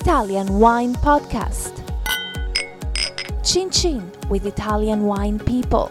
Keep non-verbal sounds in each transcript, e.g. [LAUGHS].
Italian Wine Podcast. Chin Chin with Italian wine people.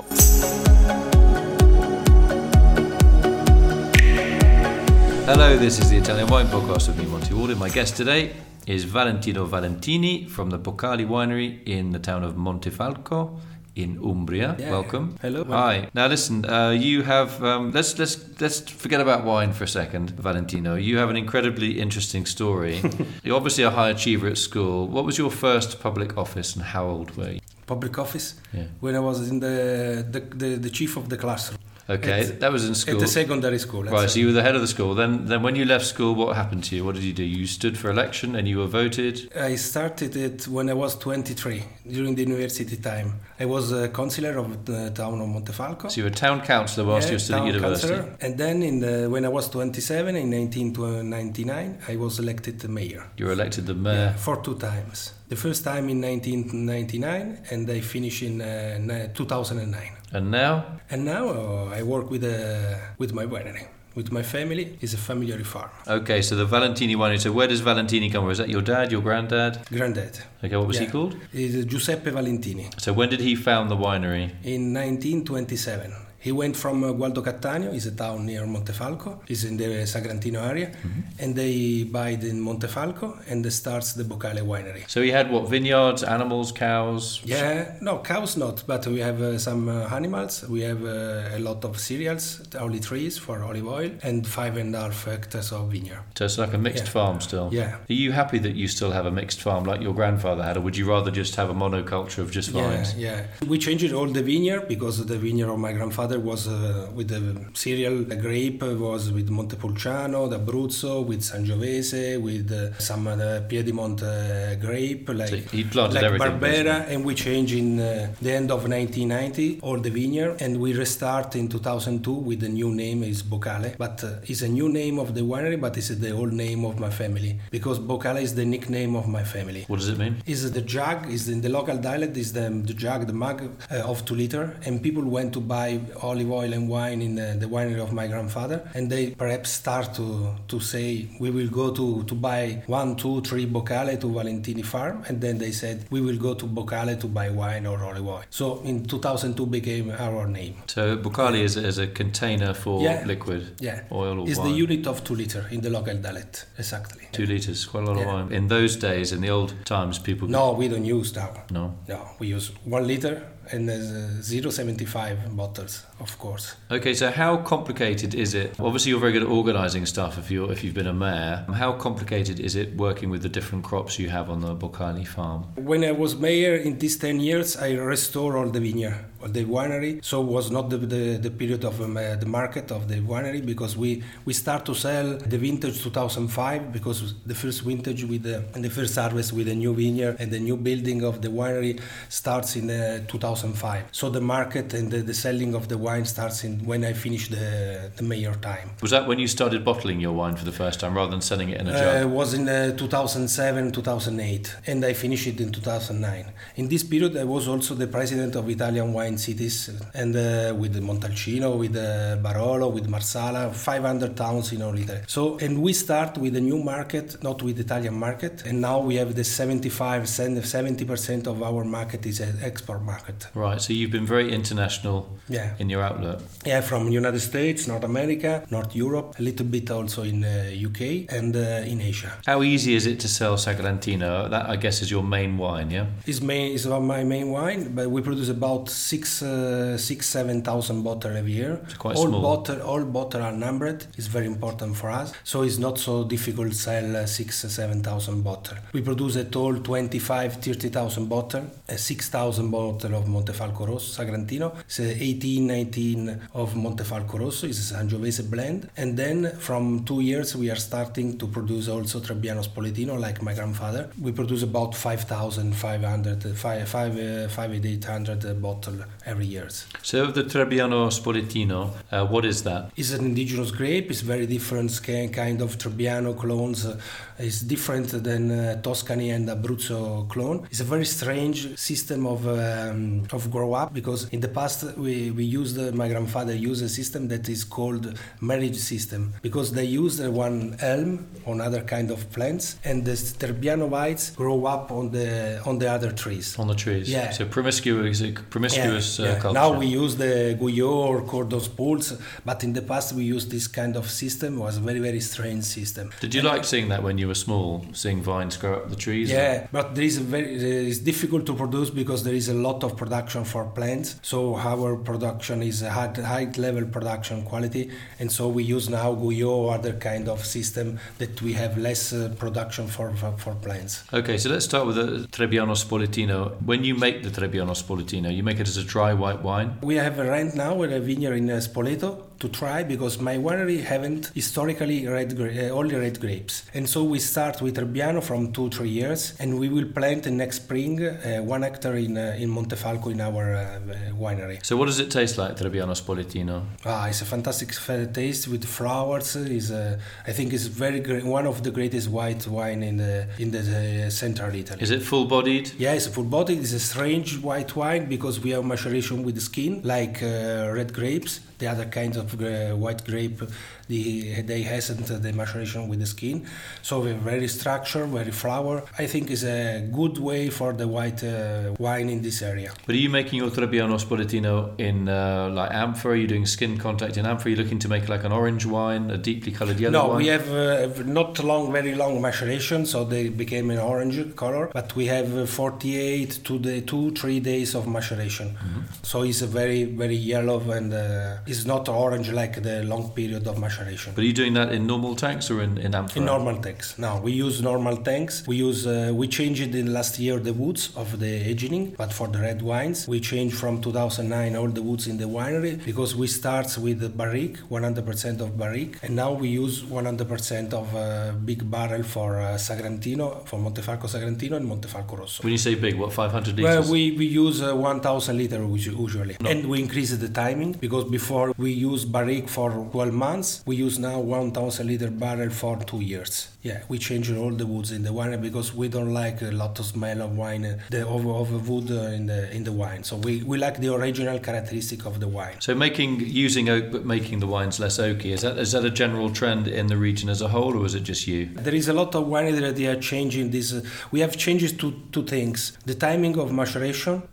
Hello, this is the Italian Wine Podcast with me, Monty Waldin. My guest today is Valentino Valentini from the Bocale Winery in the town of Montefalco in Umbria. Yeah. Welcome. Hello. Hi. Now listen, uh, you have um, let's let's let's forget about wine for a second, Valentino. You have an incredibly interesting story. [LAUGHS] You're obviously a high achiever at school. What was your first public office and how old were you? Public office. Yeah. When I was in the the, the, the chief of the classroom Okay, At- that was in school. at the secondary school. Right, so you were the head of the school. Then, then when you left school, what happened to you? What did you do? You stood for election and you were voted. I started it when I was 23 during the university time. I was a councillor of the town of Montefalco. So you were town councillor whilst Yeah, you were still at town university. councillor. And then in the, when I was 27 in 1999, I was elected the mayor. You were elected the Yeah, mayor. for two times. The first time in 1999 and I finished in uh, 2009. And now, And now uh, I work with uh, with my winery, with my family. It's a family farm. okay, so the Valentini winery. So where does Valentini come from? Is that your dad, your granddad? Granddad. Okay, what was he called? is Giuseppe Valentini So when did he found the winery? in 1927. He went from uh, Gualdo Cattaneo, is a town near Montefalco, is in the Sagrantino area, and they buy it in Montefalco and they starts the Boccale winery. So he had what vineyards, animals, cows. Yeah, no, cows not, but we have uh, some uh, animals. We have uh, a lot of cereals, olive trees for olive oil, and five and a half hectares of vineyard. So it's like a mixed Yeah. farm still. Yeah. Are you happy that you still have a mixed farm like your grandfather had, or would you rather just have a monoculture of just vines? Yeah, yeah. We changed all the vineyard because the vineyard of my grandfather was uh, with the cereal. The grape was with Montepulciano, the Abruzzo, with Sangiovese, with uh, some other Piedmont uh, grape, like, So he planted like everything, Barbera. And we changed in uh, the end of 1990 all the vineyard, and we restart in 2002 with the new name is Bocale, But uh, it's a new name of the winery, but it's the old name of my family because Bocale is the nickname of my family What does it mean? is the jug is in the local dialect is the, the jug the mug uh, of two liter and people went to buy olive oil and wine in the, the winery of my grandfather and they perhaps start to to say we will go to to buy one two three Bocale to valentini farm and then they said we will go to Bocale to buy wine or olive oil so in 2002 became our name So Bocale is, is a container for Yeah. liquid yeah oil or is wine. the unit of two liter in the local dialect exactly Two liters, quite a lot of wine. In those days, in the old times, people no we don't use that. no. no we use one liter and there's uh, 0.75 bottles of course Okay, so how complicated is it? Obviously, you're very good at organising stuff. If you're if you've been a mayor, how complicated is it working with the different crops you have on the Bocale farm? When I was mayor in these 10 years, I restored all the vineyard, the winery. So was not the, the, the period of um, uh, the market of the winery because we, we start to sell the vintage 2005 because the first vintage with the, and the first harvest with the new vineyard and the new building of the winery starts in uh, 2005. So the market and the, the selling of the wine starts in when I finish the, the mayor time. Was that when you started bottling your wine for the first time, rather than selling it in a Uh, it was in uh, 2007, 2008, and I finished it in 2009. In this period, I was also the president of Italian wine cities, and uh, with Montalcino, with uh, Barolo, with Marsala, 500 towns in all Italy. So, and we start with a new market, not with Italian market, and now we have the 75, 70% of our market is an export market. Right, so you've been very international Yeah. in your outlook. Yeah, from United States, North America, North Europe, a little bit also in uh, UK and uh, in Asia. How easy is it to sell Sagrantino? That I guess is your main wine, yeah. Is main is my main wine, but we produce about six, uh, six, seven thousand bottles every year. It's quite all small. bottle, all bottles are numbered. It's very important for us, so it's not so difficult to sell uh, six, seven thousand bottles. We produce at all 25, 30,000 bottles, uh, six thousand bottle of Montefalco Rosso Sagrantino, so 18, 19 of Montefalco Rosso is a Sangiovese blend, and then from two years we are starting to produce also Trebbiano Spoletino, like my grandfather. We produce about 5,500, 5, 5, uh, 5 800 bottle every year. So the Trebbiano Spoletino, uh, what is that? It's an indigenous grape. It's very different kind of Trebbiano clones. Uh, it's different than uh, and Abruzzo clone. It's a very strange system of um, of grow up because in the past we, we used uh, my grandfather used a system that is called marriage system because they use one elm on other kind of plants and the Trebbiano whites grow up on the on the other trees. On the trees. Yeah. So promiscuous, promiscuous yeah, uh, yeah. culture. Now we use the Guyot or Cordon Spools, but in the past we used this kind of system. It was a very very strange system. Did you like seeing that when you were small, seeing vines grow up the trees? Yeah, or? but there is a very it's difficult to produce because there is a lot of production for plants. So our production is a high, high level production quality, and so we use now Guyot or other kind of system that we have less uh, production for, for, for plants. Okay, so let's start with the Trebbiano Spoletino. When you make the Trebbiano Spoletino, you make it as a dry white wine. We have a rent now at a vineyard in Spoleto to try because my winery haven't historically red gra- uh, only red grapes. And so we start with Trebbiano from two three years and we will plant the next spring uh, one hectare in uh, in Montefalco in our uh, winery. So what does it taste like Trebbiano Spoletino ah it's a fantastic taste with flowers is I think it's very great one of the greatest white wine in the in the central Italy. Is it full bodied yeah it's full bodied it's a strange white wine because we have maceration with the skin like red grapes the other kinds of uh, white grape the, they hasten the maceration with the skin. So very structured very flower. I think is a good way for the white uh, wine in this area. But are you making your trebbiano spoletino in uh, like amphora? Are you doing skin contact in amphora? Are you looking to make like an orange wine a deeply colored yellow no wine? we have uh, not long very long maceration so they became an orange color but we have uh, 48 to the two three days of maceration mm-hmm. so it's a very very yellow and uh, it's not orange like the long period of maceration. But are you doing that in normal tanks or in, in amphora? In normal tanks. No, we use normal tanks. We use uh, we changed in last year the woods of the aging, but for the red wines we changed from 2009 all the woods in the winery because we start with the barrique, 100% of barrique, and now we use 100% of uh, big barrel for uh, Sagrantino, for Montefalco Sagrantino and Montefalco Rosso. When you say big, what 500 liters? Well, we, we use uh, 1,000 liter usually, no. and we increase the timing because before we use barrique for 12 months. We use now 1,000 liter barrel for two years. Yeah, we change all the woods in the wine because we don't like a lot of smell of wine, uh, the of, of wood uh, in the in the wine. So we, we like the original characteristic of the wine. So making using oak but making the wines less oaky is that is that a general trend in the region as a whole, or is it just you? There is a lot of wine that they are changing this. Uh, we have changes to two things: the timing of maceration.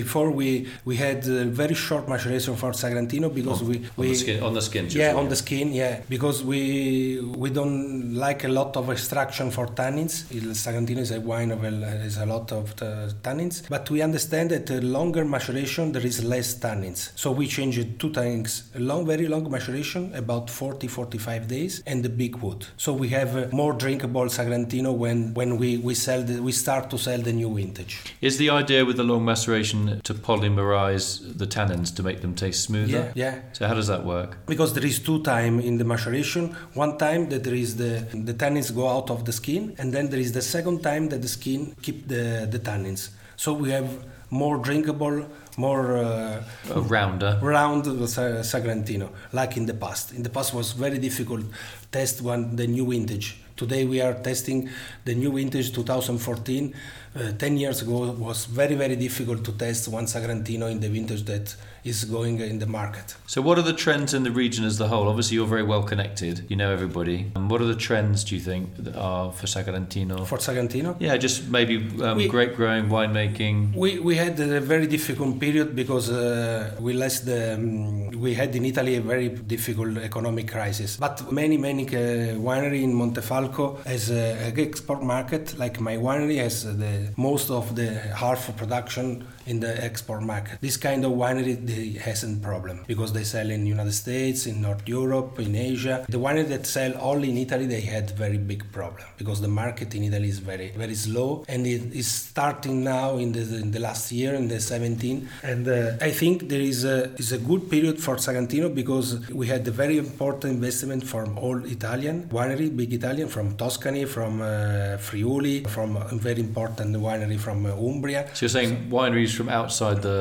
Before we we had very short maceration for Sagrantino because oh, we, we on the skin on the skin. Yeah, on the skin. Yeah, because we we don't like a lot of extraction for tannins. Il Sagrantino is a wine of a, is a lot of tannins, but we understand that a longer maceration there is less tannins. So we changed two things: a long, very long maceration, about 40, 45 days, and the big wood. So we have a more drinkable Sagrantino when when we we sell the, we start to sell the new vintage. Is the idea with the long maceration to polymerize the tannins to make them taste smoother? Yeah, yeah. So how does that work? Because there is two time in the maceration. One time that there is the the tannins go out of the skin, and then there is the second time that the skin keep the the tannins. So we have more drinkable, more uh, rounder, round Sagrantino, like in the past. In the past was very difficult test one the new vintage. Today we are testing the new vintage 2014. Uh, 10 years ago was very very difficult to test one Sagrantino in the vintage that is going in the market. So what are the trends in the region as the whole? Obviously you're very well connected, you know everybody. And what are the trends do you think that are for Sagrantino? For Sagrantino? Yeah, just maybe um, we, grape growing, winemaking. We, we had a very difficult period because uh, we lost the, um, we had in Italy a very difficult economic crisis. But many many uh, winery in Montefalco has a an export market like my winery has the most of the half production in the export market. This kind of winery they hasn't problem because they sell in United States, in North Europe, in Asia. The winery that sell only in Italy they had very big problem because the market in Italy is very very slow and it is starting now in the, in the last year in the 17 And uh, I think there is a, is a good period for Sagrantino because we had a very important investment from all Italian winery, big Italian, from Tuscany, from uh, Friuli, from a very important winery from uh, Umbria. So you're saying wineries from outside the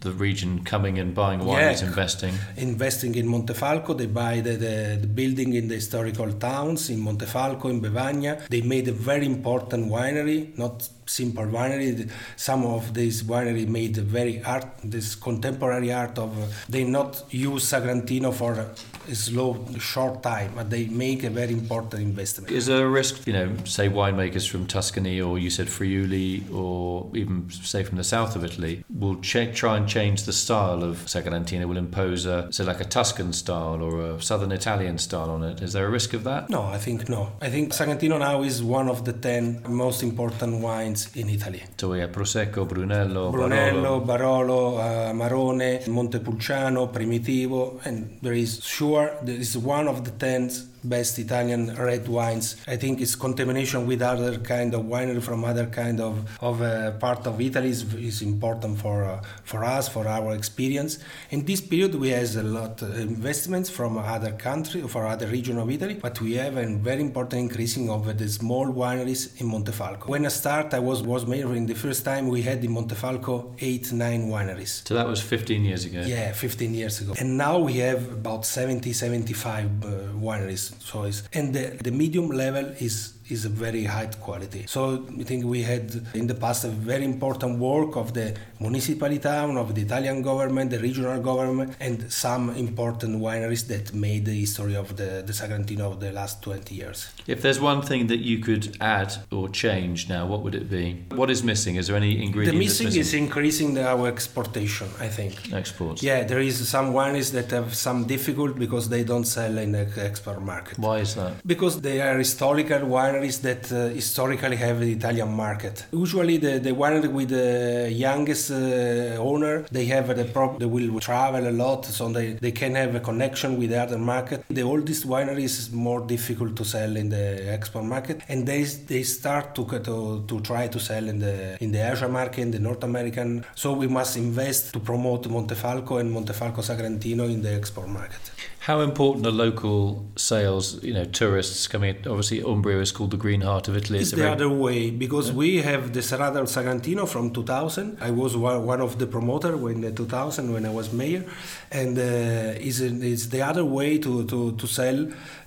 the region coming and buying wineries, Yeah. investing. investing in Montefalco. They buy the, the, the building in the historical towns in Montefalco, in Bevagna. They made a very important winery, not simple winery. Some of these winery made very art, this contemporary art of. Uh, they not use Sagrantino for a slow, short time, but they make a very important investment. Is there a risk, you know, say winemakers from Tuscany or you said Friuli or even say from the south of Italy will ch- try and change the style of Sagrantino, will impose a, say like a Tuscan style or a southern Italian style on it? Is there a risk of that? No, I think no. I think Sagrantino now is one of the ten most important wines in Italy. So we have Prosecco, Brunello, Brunello, Barolo. Barolo, uh, Marone, Montepulciano, Primitivo, and there is sure there is one of the ten best Italian red wines. I think it's contamination with other kind of winery from other kind of of uh, part of Italy is, is important for uh, for us for our experience. In this period, we has a lot of investments from other country for other region of Italy, but we have a very important increasing of the small wineries in Montefalco. When I start, I was was mayor in the first time we had in Montefalco eight nine wineries. So that was 15 years ago. Yeah, 15 years ago. And now we have about 70, 75 uh, wineries. It's, and the, the medium level is is a very high quality. So I think we had in the past a very important work of the municipality of the Italian government, the regional government, and some important wineries that made the history of the, the Sagrantino of the last 20 years. If there's one thing that you could add or change now, what would it be? What is missing? Is there any ingredient The that's missing is increasing the, our exportation, I think. exports? Yeah, there is some wineries that have some difficult because they don't sell in the export market. Why is that? Because they are historical wineries that uh, historically have the Italian market. Usually, the, the winery with the youngest uh, owner, they have the prop, they will travel a lot, so they, they can have a connection with the other market. The oldest wineries is more difficult to sell in the export market, and they they start to to, to try to sell in the in the Asia market, in the North American. So we must invest to promote Montefalco and Montefalco Sagrantino in the export market. How important are local sales? You know, tourists coming. Obviously, Umbria is called the green heart of Italy. It's the very- other way because we have the Strada del Sagrantino from 2000. I was one of the promoter when the 2000 when I was mayor, and uh, is is the other way to to to sell.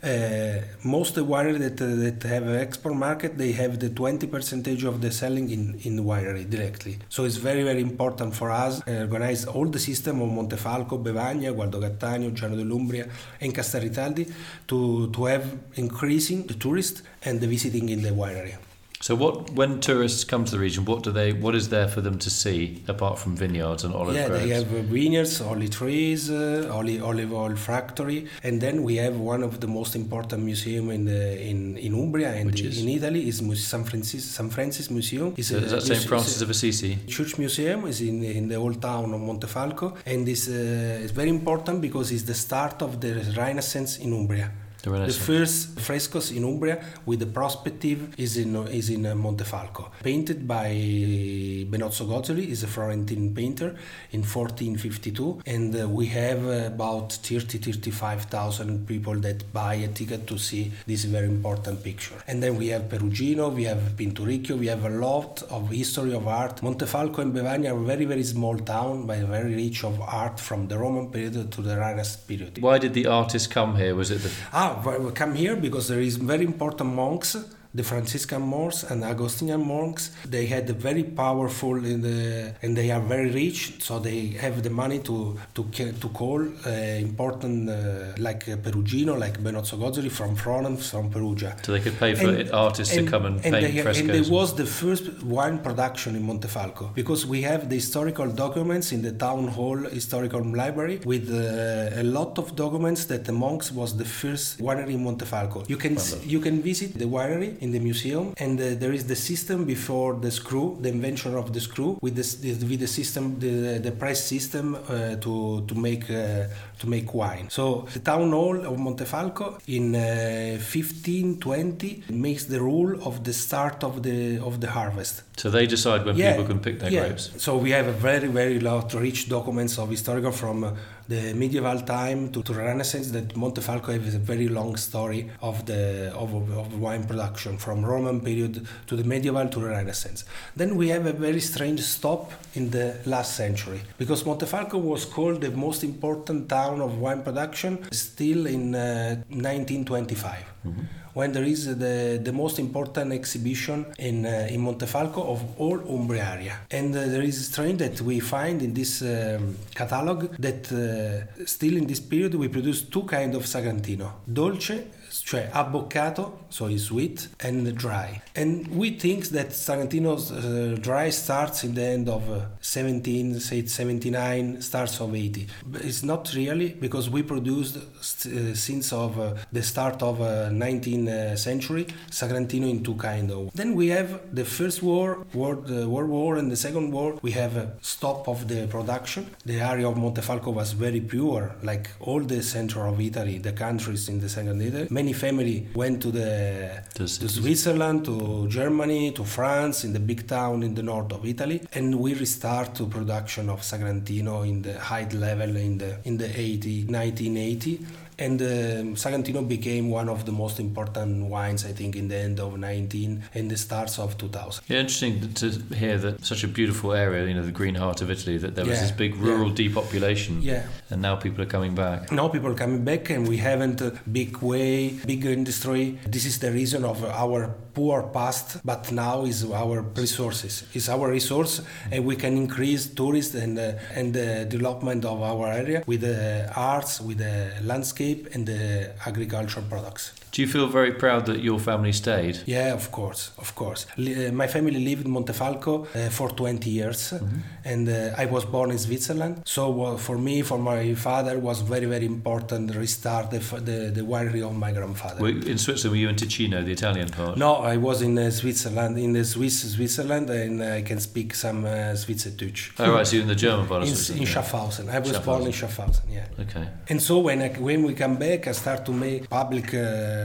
Uh, most the winery that uh, that have an export market they have the 20 percentage of the selling in in the winery directly. So it's very very important for us uh, organize all the system of Montefalco, Bevagna, Gualdo Cattaneo, Giano dell'Umbria, and Castelritaldi to to have increasing the tourists and the visiting in the winery. So, what when tourists come to the region, what do they? What is there for them to see apart from vineyards and olive yeah, groves? they have vineyards, olive trees, uh, olive, olive oil factory, and then we have one of the most important museum in the, in in Umbria and in Italy is San Francis San Francis Museum. Is So is that St. Francis of Assisi? Church Museum is in, in the old town of Montefalco and is uh, is very important because it's the start of the Renaissance in Umbria. The The first frescoes in Umbria with the perspective is in is in uh, Montefalco, painted by Benozzo Gozzoli, is a Florentine painter in 1452, and uh, we have uh, about 30 35,000 people that buy a ticket to see this very important picture. And then we have Perugino, we have Pinturicchio, we have a lot of history of art. Montefalco and Bevagna are very very small town, but very rich of art from the Roman period to the Renaissance period. Why did the artists come here? Was it the Ah, well, we come here? Because there is very important monks, the Franciscan monks and Augustinian monks. They had a very powerful in the, and they are very rich, so they have the money to to to call uh, important uh, like uh, Perugino, like Benozzo Gozzoli from Florence, from Perugia. so they could pay for And- artists to come and, paint they, and frescoes? there was the first wine production in Montefalco because we have the historical documents in the town hall historical library with uh, a lot of documents that the monks was the first winery in Montefalco. You can s- you can visit the winery in the museum and uh, there is the system before the screw, the invention of the screw with the, with the system the, the press system uh, to to make uh, to make wine. So the town hall of Montefalco in uh, 1520 makes the rule of the start of the of the harvest. So they decide when Yeah, people can pick their yeah. grapes. So we have a very, very lot rich documents of historical from uh, the medieval time to, to Renaissance. That Montefalco has a very long story of the of, of wine production from Roman period to the medieval to the Renaissance. Then we have a very strange stop in the last century because Montefalco was called the most important town of wine production still in uh, 1925 when there is the, the most important exhibition in, uh, in Montefalco of all Umbria area. And uh, there is a strain that we find in this um, catalog that uh, still in this period we produce two kind of Sagrantino, dolce, cioè abboccato, so it's sweet, and dry. And we think that Sagrantino's uh, dry starts in the end of uh, 17, say 79, starts of 80. But it's not really because we produced st- uh, since of uh, the start of uh, 19th century Sagrantino in two kind of. Then we have the first war, World, uh, World War, and the second war. We have a stop of the production. The area of Montefalco was very pure, like all the center of Italy, the countries in the second Italy. Many family went to the To to. Switzerland, to Germany, to France, in the big town in the north of Italy, and we restart to production of Sagrantino in the high level in the in the 80, 1980. And um, Sagrantino became one of the most important wines, I think, in the end of 19 and the starts of 2000. Yeah, interesting to hear that such a beautiful area, you know, the green heart of Italy, that there was Yeah, this big rural yeah. depopulation, Yeah. and now people are coming back. Now people are coming back, and we haven't a big way, big industry. This is the reason of our poor past, but now is our resources. It's our resource, and we can increase tourists and uh, and the development of our area with the arts, with the landscape, and the agricultural products. Do you feel very proud that your family stayed? Yeah, of course, of course. Li- uh, my family lived in Montefalco uh, for 20 years, and uh, I was born in Switzerland. So uh, for me, for my father, was very, very important to restart the, f- the, the winery of my grandfather. Were, in Switzerland, were you in Ticino, the Italian part? No, I was in uh, Switzerland, in the Swiss Switzerland, and I can speak some uh, Schweizerdeutsch. Oh, right, so you're in the German part of In, Switzerland. in. Schaffhausen. I was born in Schaffhausen, yeah. Okay. And so when I, when we come back, I start to make public uh,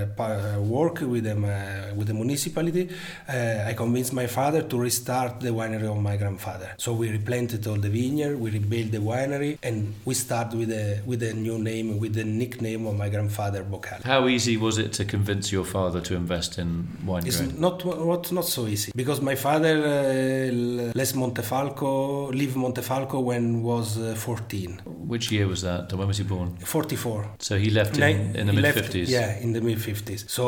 work with them uh, with the municipality. Uh, I convinced my father to restart the winery of my grandfather. So we replanted all the vineyard, we rebuilt the winery, and we start with a with a new name, with the nickname of my grandfather, Bocale. How easy was it to convince your father to invest in wine It's not not not so easy because my father uh, left Montefalco, leave Montefalco when was uh, 14, Which year was that? When was he born? 44. So he left in, in the mid left- 50s. Yeah, in the mid 50s. So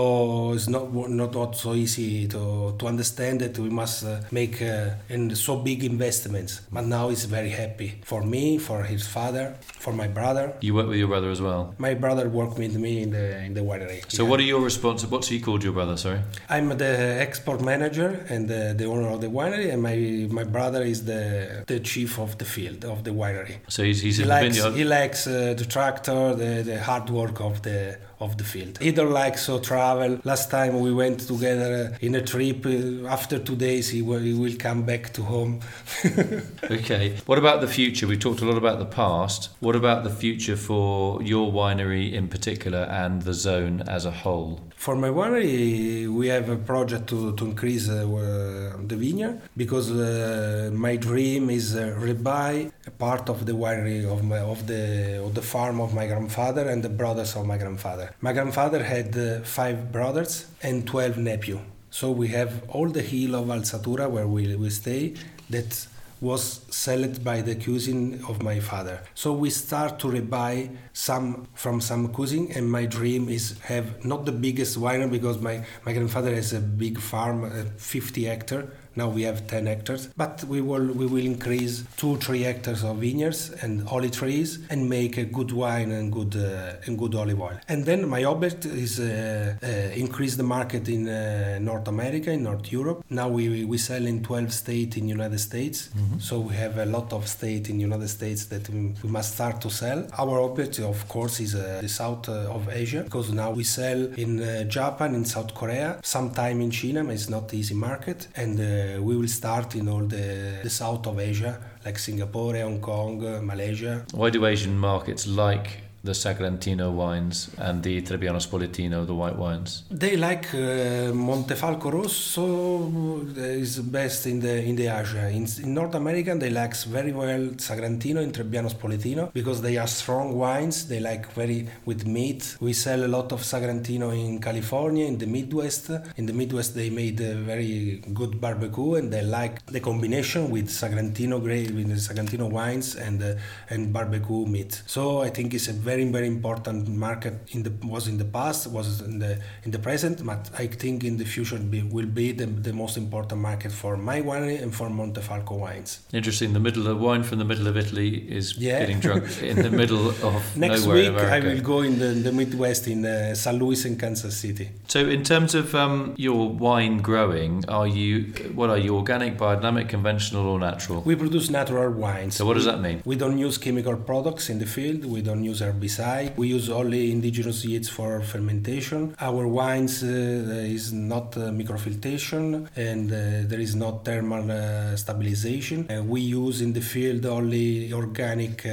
it's not not not so easy to to understand that we must uh, make uh, in so big investments. But now he's very happy for me, for his father, for my brother. You work with your brother as well. My brother worked with me in the in the winery. So Yeah. what are your responsibilities? What's he called your brother? Sorry. I'm the export manager and the, the owner of the winery, and my my brother is the the chief of the field of the winery. So he's, he's He in the likes vineyard. he likes uh, the tractor, the, the hard work of the of the field. He don't like so travel. Last time we went together uh, in a trip. Uh, after two days, he will, he will come back to home. [LAUGHS] Okay. What about the future? We talked a lot about the past. What about the future for your winery in particular and the zone as a whole? For my winery, we have a project to, to increase uh, the vineyard because uh, my dream is uh, rebuy a part of the winery of my, of the of the farm of my grandfather and the brothers of my grandfather. My grandfather had uh, five brothers and twelve nephews. So we have all the hill of Alzatura where we, we stay that was sold by the cuisine of my father. So we start to rebuy some from some cuisine, and my dream is have not the biggest winery because my, my grandfather has a big farm, uh, 50 hectare. Now we have 10 hectares, but we will we will increase two three hectares of vineyards and olive trees and make a good wine and good uh, and good olive oil. And then my object is uh, uh, increase the market in uh, North America, in North Europe. Now we we sell in 12 states in United States, so we have a lot of states in United States that we, we must start to sell. Our object, of course, is uh, the south uh, of Asia because now we sell in uh, Japan, in South Korea, sometime in China, but it's not easy market, and uh, we will start in all the, the south of Asia like Singapore, Hong Kong, Malaysia. Why do Asian markets like the Sagrantino wines and the Trebbiano Spoletino, the white wines? They like uh, Montefalco Rosso is best in the in the Asia. In, in North America, they like very well Sagrantino and Trebbiano Spoletino because they are strong wines. They like very with meat. We sell a lot of Sagrantino in California, in the Midwest. In the Midwest, they made a very good barbecue, and they like the combination with Sagrantino grape, with the Sagrantino wines and uh, and barbecue meat. So I think it's a very very very important market. In the was in the past, was in the in the present, but I think in the future be, will be the, the most important market for my winery and for Montefalco wines. Interesting. The middle of wine from the middle of Italy is Yeah. getting drunk [LAUGHS] in the middle of Next nowhere week I will go in the, the Midwest in uh, St. Louis and Kansas City. So, in terms of um, your wine growing, are you what are you organic, biodynamic, conventional, or natural? We produce natural wines. So, what does that mean? We don't use chemical products in the field. We don't use herbicide. We use only indigenous yeast for fermentation. Our wines uh, is not uh, microfiltration and uh, there is not thermal stabilization. We use in the field only organic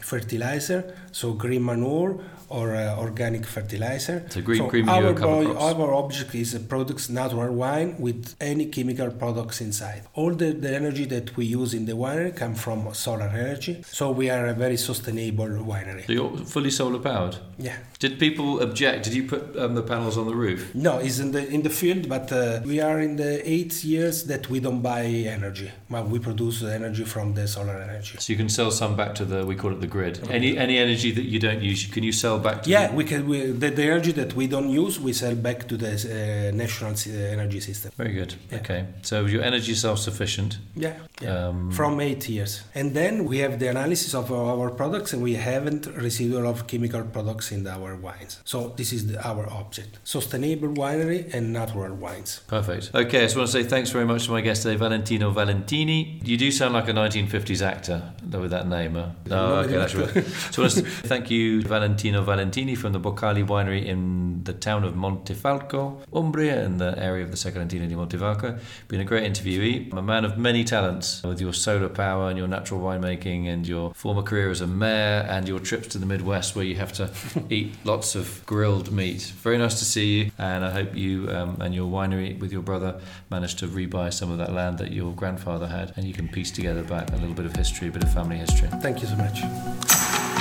fertilizer, so green manure or uh, organic fertilizer. So green- green manure our, our object is a products natural wine with any chemical products inside. All the, the energy that we use in the winery come from solar energy, so we are a very sustainable winery. So you're fully solar powered. Yeah. Did people object? Did you put um, the panels on the roof? No, it's in the in the field, but uh, we are in the eight years that we don't buy energy. Well, we produce the energy from the solar energy. So you can sell some back to the we call it the grid. Any any energy that you don't use, can you sell back to? Yeah, the- we can. We, the, the energy that we don't use, we sell back to the uh, national energy system. Very good. Yeah. Okay. So your energy is self-sufficient. Yeah, yeah. Um, from eight years. And then we have the analysis of our products, and we haven't residual of chemical products in our wines. So this is the, our object: sustainable winery and natural wines. Perfect. Okay, I just want to say thanks very much to my guest today, Valentino Valentini. You do sound like a 1950s actor though, with that name. Huh? No, Nobody okay, that's right. So I want to [LAUGHS] thank you, Valentino Valentini from the Bocale Winery in the town of Montefalco, Umbria, in the area of the Sagrantino di Montefalco. Been a great interviewee. I'm a man of many talents with your solar power and your natural winemaking and your former career as a mayor and your trips to the Midwest where you have to [LAUGHS] eat lots of grilled meat. Very nice to see you, and I hope you um, and your winery with your brother managed to rebuy some of that land that your grandfather had, and you can piece together back a little bit of history, a bit of family history. Thank you so much.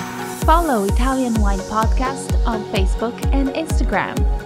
Follow Italian Wine Podcast on Facebook and Instagram.